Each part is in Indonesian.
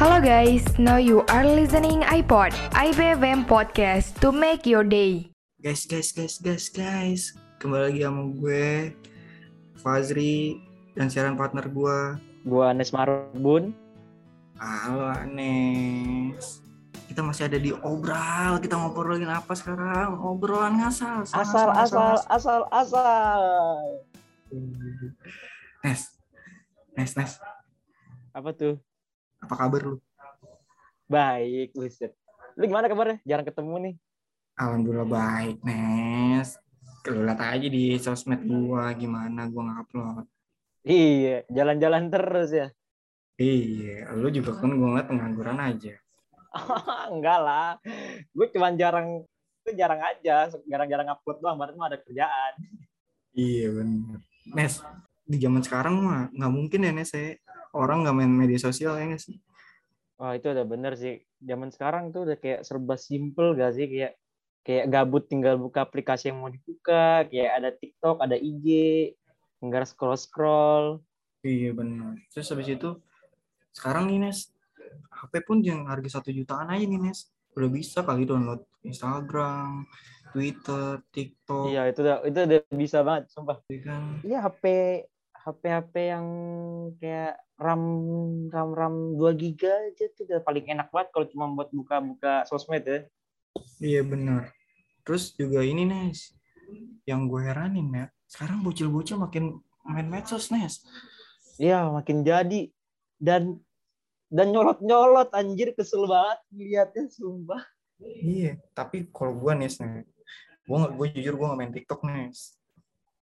Halo guys, now you are listening iPod, IBFM Podcast to make your day. Guys, guys, guys, guys, guys. Kembali lagi sama gue, Fazri, dan siaran partner gue. Gua Anes Marbun. Halo Anes. Kita masih ada di obral. Kita ngobrolin apa sekarang? Obrolan ngasal. Asal, asal, asal, asal. Nes, Nes, Nes. Apa tuh? Apa kabar lu? Baik, buset. Lu gimana kabarnya? Jarang ketemu nih. Alhamdulillah baik, Nes. Lu lihat aja di sosmed gua gimana gua ngupload. Iya, jalan-jalan terus ya. Iya, lu juga kan gua ngeliat pengangguran aja. Enggak lah. Gue cuma jarang itu jarang aja, jarang-jarang upload doang, baru mah ada kerjaan. Iya bener. Nes, di zaman sekarang mah nggak mungkin ya Nes ya. Orang nggak main media sosial ya nggak sih? Wah, itu udah bener sih. Zaman sekarang tuh udah kayak serba simple gak sih? Kayak kayak gabut tinggal buka aplikasi yang mau dibuka, kayak ada TikTok, ada IG, tinggal scroll-scroll. Iya benar. Terus habis itu sekarang nih Nes, HP pun yang harga satu jutaan aja nih Nes. Udah bisa kali download Instagram, Twitter, TikTok. Iya, itu udah itu udah bisa banget, sumpah. ya kan? Iya HP HP HP yang kayak RAM RAM RAM 2 giga aja tuh udah paling enak banget kalau cuma buat buka-buka sosmed ya. Iya benar. Terus juga ini Nes, yang gue heranin ya, sekarang bocil-bocil makin main medsos Nes. Iya, makin jadi dan dan nyolot-nyolot anjir kesel banget lihatnya sumpah. Iya, tapi kalau gue Nes nih, gue gue jujur gue nggak main TikTok Nes.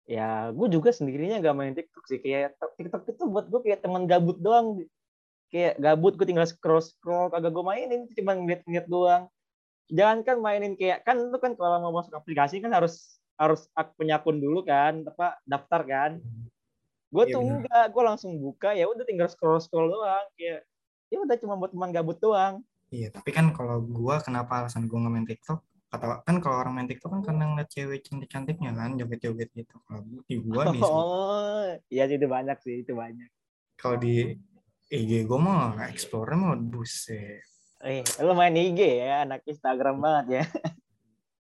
Ya, gue juga sendirinya gak main TikTok sih. Kayak TikTok itu buat gue kayak teman gabut doang. Kayak gabut gue tinggal scroll-scroll, kagak gue mainin, cuma ngeliat-ngeliat doang. Jangan kan mainin kayak kan lu kan kalau mau masuk aplikasi kan harus harus punya akun dulu kan, apa daftar kan. Gue Iya, tuh enggak, gue langsung buka ya udah tinggal scroll-scroll doang kayak ya udah cuma buat teman gabut doang. Iya, tapi kan kalau gue kenapa alasan gue nggak main TikTok? Kata kan kalau orang main TikTok kan karena ngeliat cewek cantik-cantiknya kan, joget-joget gitu. Kalau di nih, sih, Oh, iya itu banyak sih, itu banyak. kalau di IG gue mah explore mah buset. Eh, lu main IG ya, anak Instagram banget ya.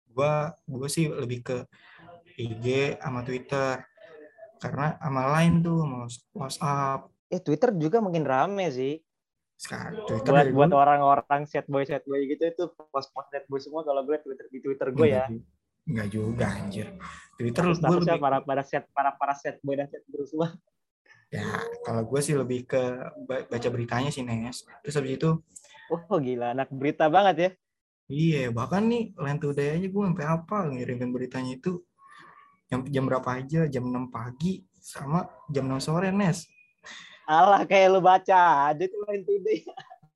Gue gue sih lebih ke IG sama Twitter. Karena sama lain tuh, sama WhatsApp. Eh, Twitter juga makin rame sih. Sekarang Twitter buat buat orang-orang set boy set boy gitu itu post post set boy semua kalau gue Twitter di Twitter gue ya. Enggak juga anjir. Twitter gue Statusnya lebih para para set para para set boy dan set girl semua. ya kalau gue sih lebih ke ba- baca beritanya sih Nes. Terus habis itu Oh gila, anak berita banget ya. Iya, bahkan nih Line Today aja gue sampai apa ngirimin beritanya itu jam, jam berapa aja, jam 6 pagi sama jam 6 sore, Nes. Alah kayak lu baca aja tuh lain today.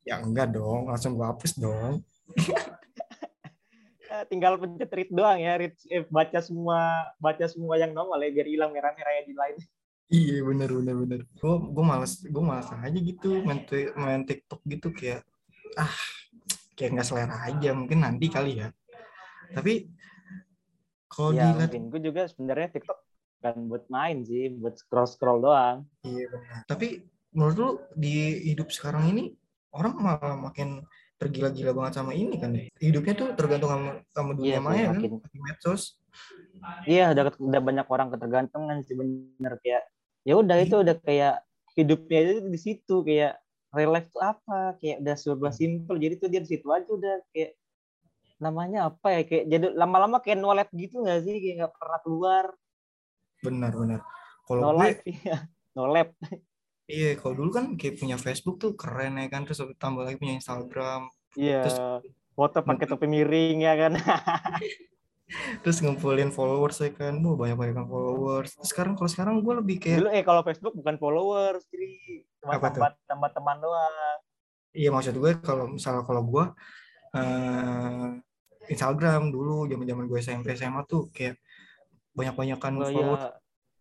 Ya enggak dong, langsung gue hapus dong. Eh, Tinggal pencet read doang ya, read eh, baca semua baca semua yang nongol ya biar hilang merah-merahnya di lain. Iya bener bener bener. Gue gue males gue males aja gitu main, main TikTok gitu kayak ah kayak nggak selera aja mungkin nanti kali ya. Tapi kalau Ya dilihat gue juga sebenarnya TikTok kan buat main sih, buat scroll scroll doang. iya benar. Tapi menurut lu di hidup sekarang ini orang malah makin tergila-gila banget sama ini kan? Hidupnya tuh tergantung sama sama dunia Iya maya kan? makin- di medsos. Iya, udah, udah banyak orang ketergantungan sih bener kayak ya udah itu udah kayak hidupnya itu di situ. Kayak real life tuh apa? Kayak udah serba simple jadi tuh dia di situ aja udah kayak namanya apa ya? Kayak jadi lama-lama kayak no life gitu nggak sih? Kayak nggak pernah keluar benar benar. Kalau no gue life iya. No lab. Iya kalau dulu kan kayak punya Facebook tuh keren ya kan terus tambah lagi punya Instagram. Iya. Terus- foto pakai topi miring ya kan. Terus ngumpulin followers ya kan. Mau banyak banyak followers. Terus sekarang kalau sekarang gue lebih kayak dulu eh kalau Facebook bukan followers jadi cuma Apa tuh? tambah tambah teman doang. Iya maksud gue kalau misalnya kalau gue eh, Instagram dulu zaman zaman gue SMP SMA tuh kayak banyak banyakan oh followers. Ya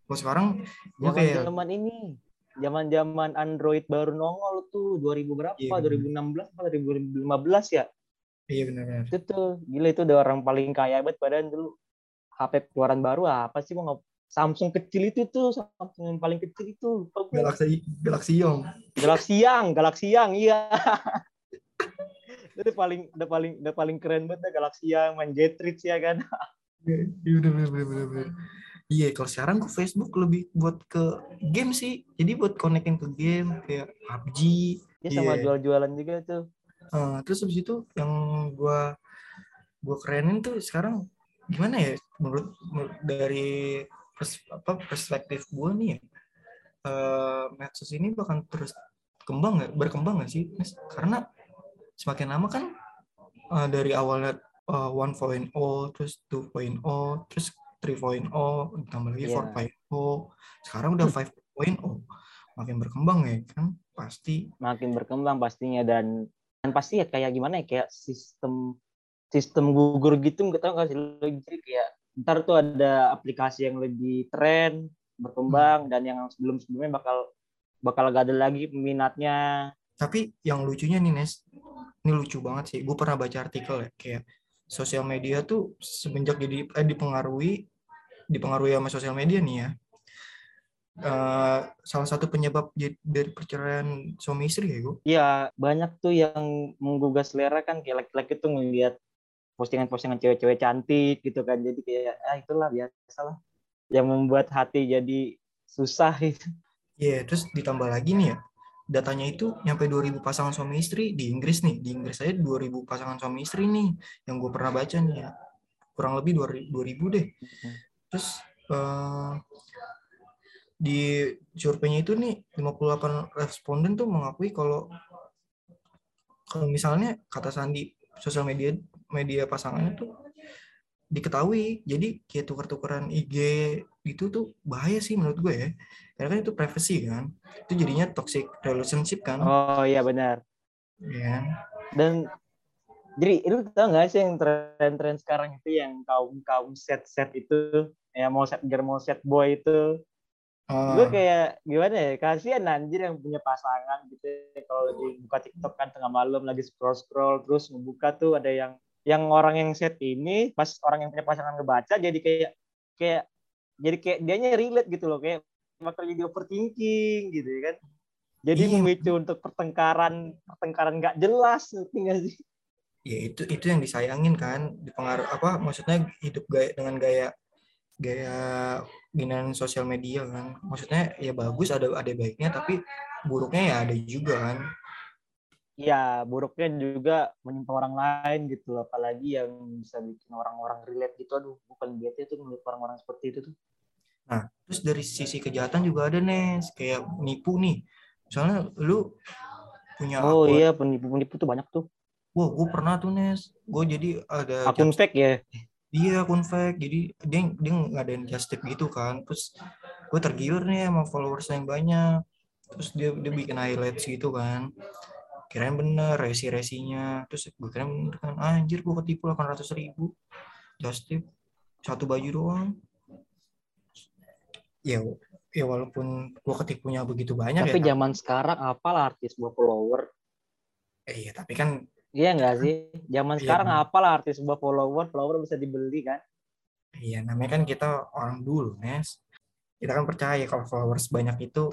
kalau sekarang gue zaman kayak zaman ini zaman zaman Android baru nongol tuh 2000 berapa? Iya, bener. 2016 atau 2015 ya? Iya benar-benar itu tuh gila itu udah orang paling kaya banget padahal dulu. HP keluaran baru apa sih gua nggak Samsung kecil itu tuh Samsung yang paling kecil itu. Galaxy Galaxy Young. Galaxy Young Galaxy Young iya. Itu paling udah paling udah paling keren banget Galaxy Young main Jetridge ya kan Iya bener bener bener bener. bener. Iya kalau sekarang gue Facebook lebih buat ke game sih. Jadi buat connecting ke game kayak PUBG. dia sama Iya. jual-jualan juga tuh Eh, terus habis itu yang gua gua kerenin tuh sekarang gimana ya menurut, menurut dari pers- apa perspektif gua nih ya eh, medsos ini bakal terus kembang nggak berkembang nggak sih Mas? karena semakin lama kan eh, dari awalnya eh, 1.0 terus 2.0 terus 3.0 ditambah lagi Iya. 4.0 sekarang udah 5.0 makin berkembang ya kan? Pasti. Makin berkembang pastinya dan dan pasti ya kayak gimana ya kayak sistem sistem gugur gitu nggak tahu nggak sih lo jadi kayak ntar tuh ada aplikasi yang lebih tren berkembang dan yang sebelum sebelumnya bakal bakal gak ada lagi peminatnya. Tapi yang lucunya nih Nes, ini lucu banget sih. Gue pernah baca artikel ya, kayak sosial media tuh semenjak jadi eh, dipengaruhi dipengaruhi sama sosial media nih ya. Eh, salah satu penyebab dari perceraian suami istri ya gue. ya banyak tuh yang menggugah selera kan kayak laki-laki tuh ngelihat postingan-postingan cewek-cewek cantik gitu kan jadi kayak ah itulah biasalah yang membuat hati jadi susah gitu. Iya, terus ditambah lagi nih ya. Datanya itu nyampe 2000 pasangan suami istri di Inggris nih. Di Inggris aja 2000 pasangan suami istri nih yang gue pernah baca nih ya. Kurang lebih 2000 deh. Terus eh, di surveinya itu nih 58 responden tuh mengakui kalau kalau misalnya kata Sandi sosial media media pasangannya tuh diketahui. Jadi kayak tukar-tukaran IG itu tuh bahaya sih menurut gue ya. Karena kan itu privacy kan. Itu jadinya toxic relationship kan. Oh iya benar. Ya dan jadi lu tau gak sih yang tren-tren sekarang itu yang kaum kaum set set itu? Ya mau set girl mau set boy itu? Ah, gue kayak gimana ya? Kasihan anjir yang punya pasangan gitu kalau di buka TikTok kan tengah malam lagi scroll scroll terus ngebuka tuh ada yang yang orang yang set ini pas orang yang punya pasangan ngebaca jadi kayak kayak jadi kayak dianya relate gitu loh kayak bakal jadi overthinking gitu ya kan. Jadi Iya. memicu untuk pertengkaran pertengkaran nggak jelas ngerti nggak sih? Ya itu itu yang disayangin kan dipengaruh apa maksudnya hidup gaya dengan gaya gaya ginian sosial media kan. Maksudnya ya bagus ada ada baiknya tapi buruknya ya ada juga kan Iya, buruknya juga menimpa orang lain gitu, loh. apalagi yang bisa bikin orang-orang relate gitu. Aduh, bukan bete tuh melihat orang-orang seperti itu tuh. nah terus dari sisi kejahatan juga ada nih kayak nipu nih misalnya lu punya Oh akun iya, penipu-penipu tuh banyak tuh. wah gue pernah tuh Nes gue jadi ada Akun fake ya. Iya akun fake, jadi dia dia ngadain just tip gitu kan, terus gue tergiur nih sama followers yang banyak, terus dia dia bikin highlights gitu kan, kirain bener resi resinya, terus gue kira bener kan, anjir gue ketipu 800 ribu, just tip satu baju doang, ya ya walaupun gue ketipunya begitu banyak Tapi ya, zaman sekarang apalah artis sebuah follower. eh, iya tapi kan Iya nggak sih? Zaman Iya, sekarang bener. apalah artis sebuah follower, follower bisa dibeli kan? iya namanya kan kita orang dulu Nes, kita kan percaya kalau followers banyak itu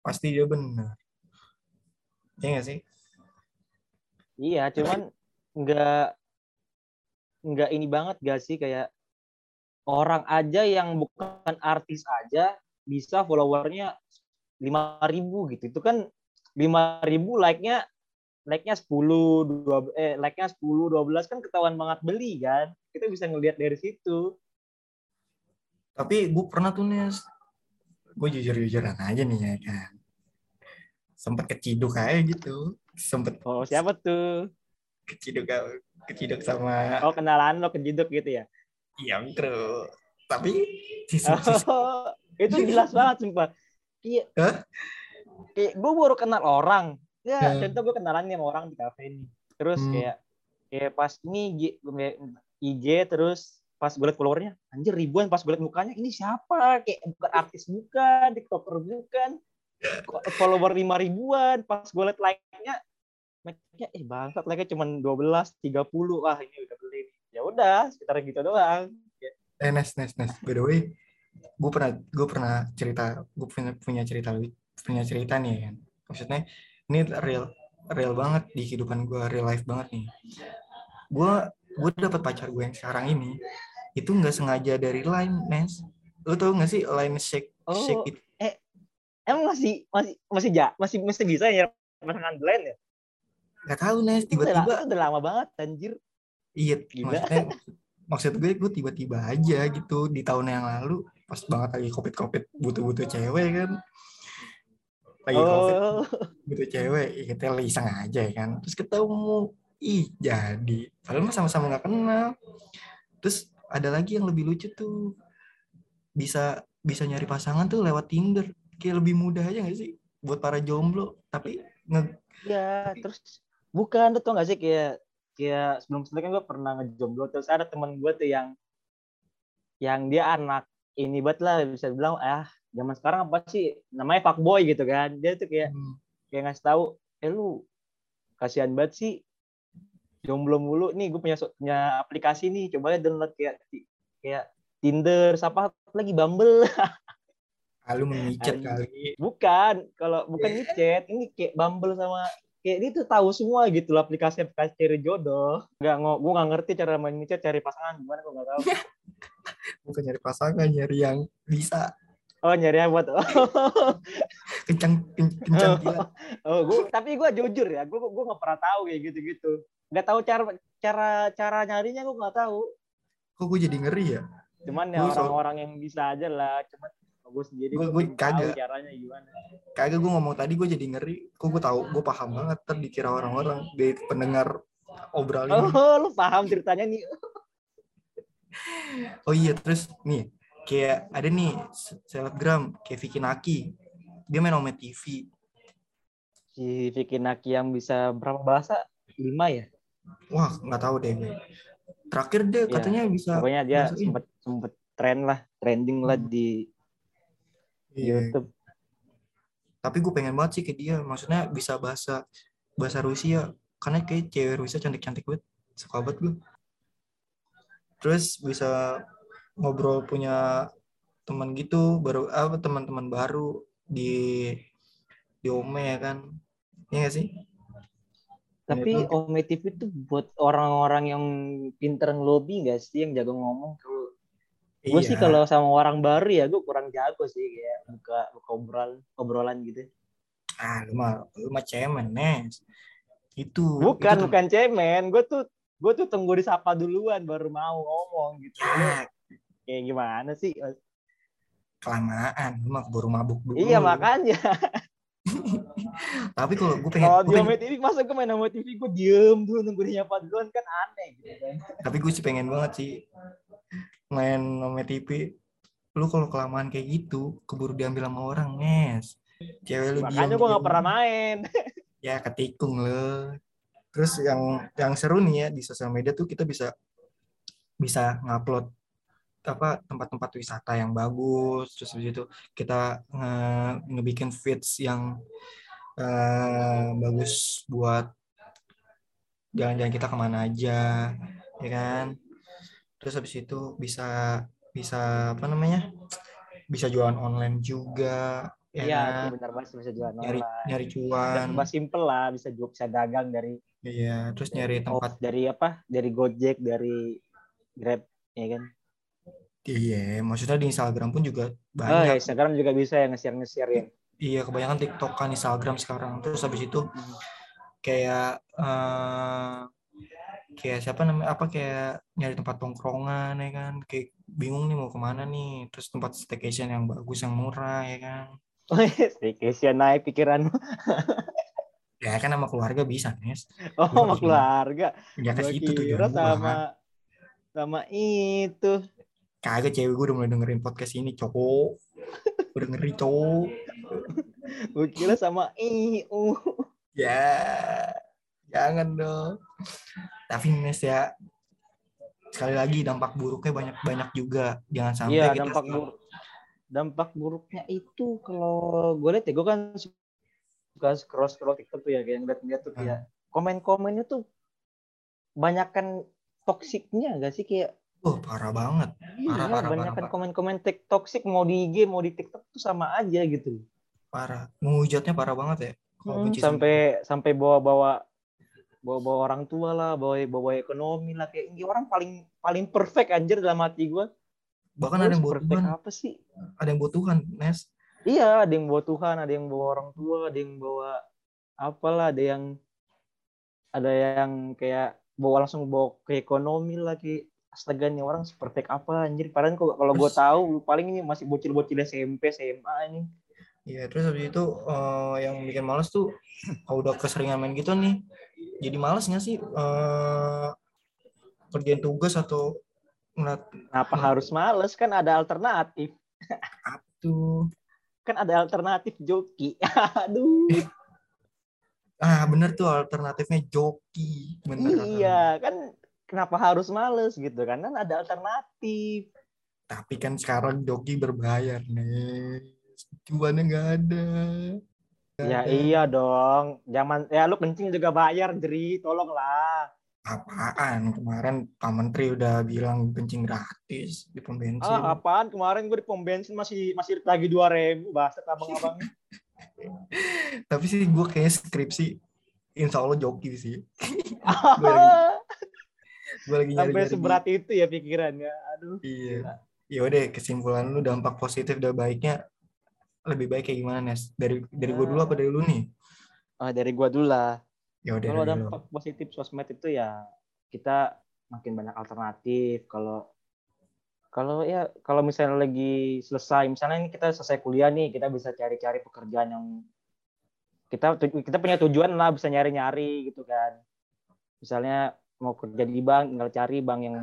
pasti dia bener, Iya nggak sih? Iya, cuman nggak nggak ini banget gak sih kayak orang aja yang bukan artis aja bisa followernya 5000 gitu. Itu kan 5000 like-nya like-nya 10 2 eh like-nya 10 12 kan ketahuan banget beli kan. Kita bisa ngelihat dari situ. Tapi gue pernah tuh Nes, gue jujur-jujuran aja nih ya kan. Sempet keciduk aja gitu. Sempet Oh, siapa tuh? keciduk keciduk sama Oh, kenalan lo kejeduk gitu ya. yang bro. Tapi Oh, itu jelas banget sumpah. Iya. Hah? Kayak gue baru kenal orang. Ya, Ya. contoh gue kenalan nih sama orang di kafe nih. Terus Hmm. kayak kayak pas ini IG, IG terus pas gue liat followernya, anjir ribuan pas gue liat mukanya, ini siapa? Kayak bukan artis bukan, tiktoker bukan. Follower lima ribuan, pas gue liat like-nya, like-nya eh bangsat like-nya cuma 12, 30. Wah, ini udah beli. nih. Ya udah, sekitar gitu doang. eh Nes Nes Nes. By the way, gue pernah gue pernah cerita gue punya punya cerita punya cerita nih kan maksudnya ini real real banget di kehidupan gue real life banget nih gue gue dapet pacar gue yang sekarang ini itu nggak sengaja dari line Nes lo tau gak sih line shake Oh, shake itu Emang masih masih masih ja, masih masih bisa ya pasangan blend ya? nggak tahu Nes. Udah, tiba-tiba itu udah lama banget anjir. iya Gila. maksudnya maksud gue gue tiba-tiba aja gitu di tahun yang lalu pas banget lagi covid covid butuh-butuh cewek kan. Lagi covid Oh, butuh cewek ya kita lagi iseng aja ya kan. Terus ketemu ih jadi. Padahal mah sama-sama nggak kenal. Terus ada lagi yang lebih lucu tuh. Bisa bisa nyari pasangan tuh lewat Tinder kayak lebih mudah aja gak sih buat para jomblo? Tapi nge ya terus bukan tuh gak sih kayak kayak sebelum sebelumnya kan gue pernah ngejomblo terus ada teman gue tuh yang yang dia anak ini banget lah bisa bilang ah zaman sekarang apa sih? Namanya fuckboy gitu kan. Dia tuh kayak hmm, kayak ngasih tahu eh lu kasihan banget sih jomblo mulu. Nih gue punya punya aplikasi nih coba ya download kayak kayak Tinder siapa lagi Bumble ah, lu Anjing. kali. Bukan kalau bukan ini chat ini kayak Bumble sama kayak dia tuh tahu semua gitu loh aplikasi aplikasi cari jodoh. Nggak ngo gue nggak ngerti cara main chat cari pasangan gimana gue nggak tahu. Bukan nyari pasangan nyari yang bisa. Oh nyari apa buat kencang ken- kencang gila oh gue tapi gue jujur ya gue gue nggak pernah tahu kayak gitu gitu nggak tahu cara cara cara nyarinya gue nggak tahu. Kok gue jadi ngeri ya? Cuman ya orang-orang yang bisa aja lah cuman gue sendiri gue tahu kagak. caranya gimana. Kagak gue ngomong tadi gue jadi ngeri. Kok gue tahu? Gue paham banget ntar dikira orang-orang dari pendengar obral ini. Oh lu paham ceritanya nih. Oh iya terus nih kayak ada nih se- selebgram kayak Vicky Naki. Dia main Ome TV si Vicky Naki yang bisa berapa bahasa? Lima ya? Wah nggak tahu deh. Gue terakhir dia Iya. katanya bisa pokoknya dia sempet sempet tren lah trending lah Hmm. di Iya. YouTube. Tapi gue pengen banget sih ke dia maksudnya bisa bahasa bahasa Rusia. Karena kayak cewek Rusia cantik-cantik banget suka banget gue terus bisa ngobrol punya teman gitu baru apa teman-teman baru di di Ome ya kan? Iya gak sih? Tapi Iya, Ome TV itu buat orang-orang yang pinter ngelobi gak sih yang jago ngomong? Kalau gue sih Iya. kalau sama orang baru ya gue kurang jago sih kayak buka buka obrolan obrolan gitu. Ah lu mah lu mah cemen Nes. Itu bukan itu tuh- bukan cemen. Gue tuh gue tuh tunggu disapa duluan baru mau ngomong gitu. Ya. Kayak gimana sih? Kelamaan lu mah keburu mabuk dulu. Iya makanya. Tapi kalau gue pengen, kalau gua di pengen- Ome TV masa gue main sama TV gue diem dulu nunggu dia nyapa duluan kan aneh gitu kan. Tapi gue sih pengen banget sih main Ome TV lu kalau kelamaan kayak gitu keburu diambil sama orang Nes. Cewek lu makanya gue diam. pernah main. Ya ketikung lo terus yang yang seru nih ya di sosial media tuh kita bisa bisa ngupload apa tempat-tempat wisata yang bagus. Terus habis itu kita nge- ngebikin feeds yang eh, bagus buat jalan-jalan kita ke mana aja ya kan terus habis itu bisa bisa apa namanya bisa jualan online juga ya iya kan? itu benar banget bisa jualan nyari online. nyari cuan. serba simple lah bisa jual bisa dagang dari iya terus nyari tempat dari apa dari Gojek dari Grab ya kan? Iya maksudnya di Instagram pun juga oh ya banyak. Instagram juga bisa ya nge-share nge-share ya. Iya kebanyakan TikTok kan Instagram sekarang. Terus habis itu kayak eh kayak siapa namanya apa kayak nyari tempat tongkrongan ya kan kayak bingung nih mau ke mana nih terus tempat staycation yang bagus yang murah ya kan Oh, staycation naik pikiran. ya kan sama keluarga bisa Nes Oh, sama keluarga. ya ke Gua situ tuh sama sama itu. kagak cewek gue udah mulai dengerin podcast ini cowok udah ngeri cowok Gue kira sama IU. Ya, jangan dong. Tapi Nes ya, sekali lagi dampak buruknya banyak banyak juga. Jangan sampai Iya, kita dampak buruk. Dampak buruknya itu kalau gue lihat ya gue kan suka scroll scroll TikTok tuh ya kayak ngeliat-ngeliat tuh kayak komen-komennya tuh banyakkan toksiknya gak sih kayak Oh, parah banget. Iya, Parah, parah, banyak parah, kan komen-komen toxic mau di IG mau di TikTok tuh sama aja gitu. Parah. Menghujatnya parah banget ya. Kalau Hmm, sampai sampai bawa-bawa bawa-bawa orang tua lah, bawa bawa ekonomi lah kayak ini orang paling paling perfect anjir dalam hati gue. bahkan ada yang bawa perfect Tuhan, apa sih? ada yang bawa Tuhan, Nes. Iya, ada yang bawa Tuhan, ada yang bawa orang tua, ada yang bawa apalah, ada yang ada yang kayak bawa langsung bawa ke ekonomi lah kayak astaga nih orang perfect apa anjir padahal kok kalau gue tahu paling ini masih bocil-bocil SMP SMA ini Iya, terus habis itu eh, yang bikin males tuh kalau udah keseringan main gitu nih, jadi males nggak sih eh kerjain tugas atau ngeliat kenapa harus males? Kan ada alternatif. Tuh? Kan ada alternatif joki. Aduh. Ah bener tuh alternatifnya joki. Bener. Iya kan kenapa harus males gitu kan? Kan ada alternatif. Tapi kan sekarang joki berbayar nih cuannya nggak ada ya ada. iya dong. Zaman ya lu kencing juga bayar jeri. Tolonglah. Apaan? Kemarin Pak Menteri udah bilang kencing gratis di pom bensin. Ah apaan? Kemarin gue di pom bensin masih masih lagi dua ribu bahasa abang-abang. Tapi sih gue kayak skripsi insya Allah joki sih. Gue lagi- gue lagi nyari sampai seberat itu ya pikirannya. Aduh iya. ya udah kesimpulan lu dampak positif dan baiknya lebih baik kayak gimana Nes? Dari dari gue dulu apa dari lu nih? Ah, dari gua dulu lah. Ya udah kalau dampak positif sosmed itu ya kita makin banyak alternatif. Kalau kalau ya kalau misalnya lagi selesai misalnya ini kita selesai kuliah nih kita bisa cari-cari pekerjaan yang kita kita punya tujuan lah bisa nyari-nyari gitu kan. Misalnya mau kerja di bank tinggal cari bank yang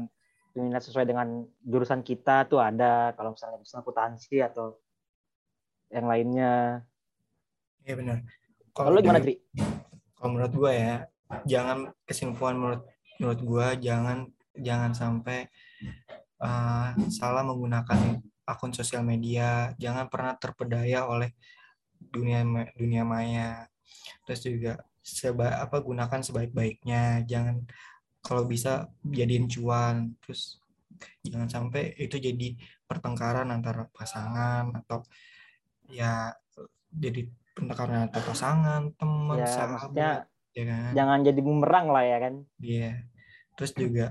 minat sesuai dengan jurusan kita tuh ada. Kalau misalnya misalnya akuntansi atau yang lainnya Iya benar. kalau lu gimana Tri? Kalau menurut gue ya, jangan kesimpulan menurut menurut gue jangan jangan sampai uh, salah menggunakan akun sosial media. Jangan pernah terpedaya oleh dunia dunia maya. Terus juga seba apa gunakan sebaik-baiknya. Jangan kalau bisa jadiin cuan. Terus jangan sampai itu jadi pertengkaran antara pasangan atau ya jadi pertengkaran antara pasangan, teman, ya sahabat, ya kan? jangan jadi bumerang lah ya kan Iya. Terus juga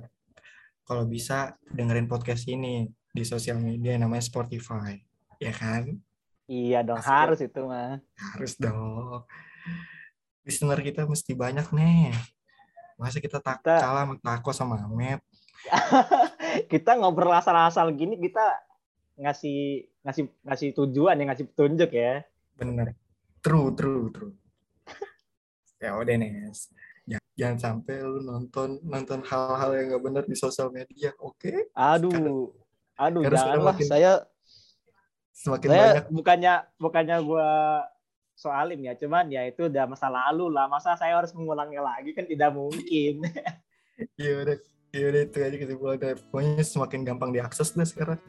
kalau bisa dengerin podcast ini di sosial media namanya Spotify. Ya kan? Iya dong, Asik. harus itu mah. Harus dong. Listener kita mesti banyak nih. Masa kita tak Kita- kalah sama Tako sama Amet. kita ngobrol asal-asal gini kita ngasih ngasih ngasih tujuan ya ngasih petunjuk ya. Bener. True, true, true. ya udah. Ja- Jangan sampai lu nonton nonton hal-hal yang gak bener di sosial media, oke? Aduh. Aduh, Karena sekarang janganlah makin- saya Semakin saya banyak bukannya bukannya gua soalin ya, cuman ya itu udah masa lalu lah. Masa saya harus mengulangnya lagi kan tidak mungkin. ya udah ya udah itu aja kesimpulannya. Pokoknya semakin gampang diakses deh sekarang.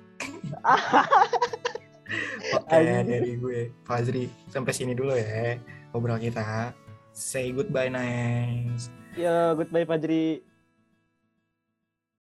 Oke, Anjing. dari gue Fazri sampai sini dulu ya ngobrol kita. Say goodbye, nice. ya, goodbye Fajri.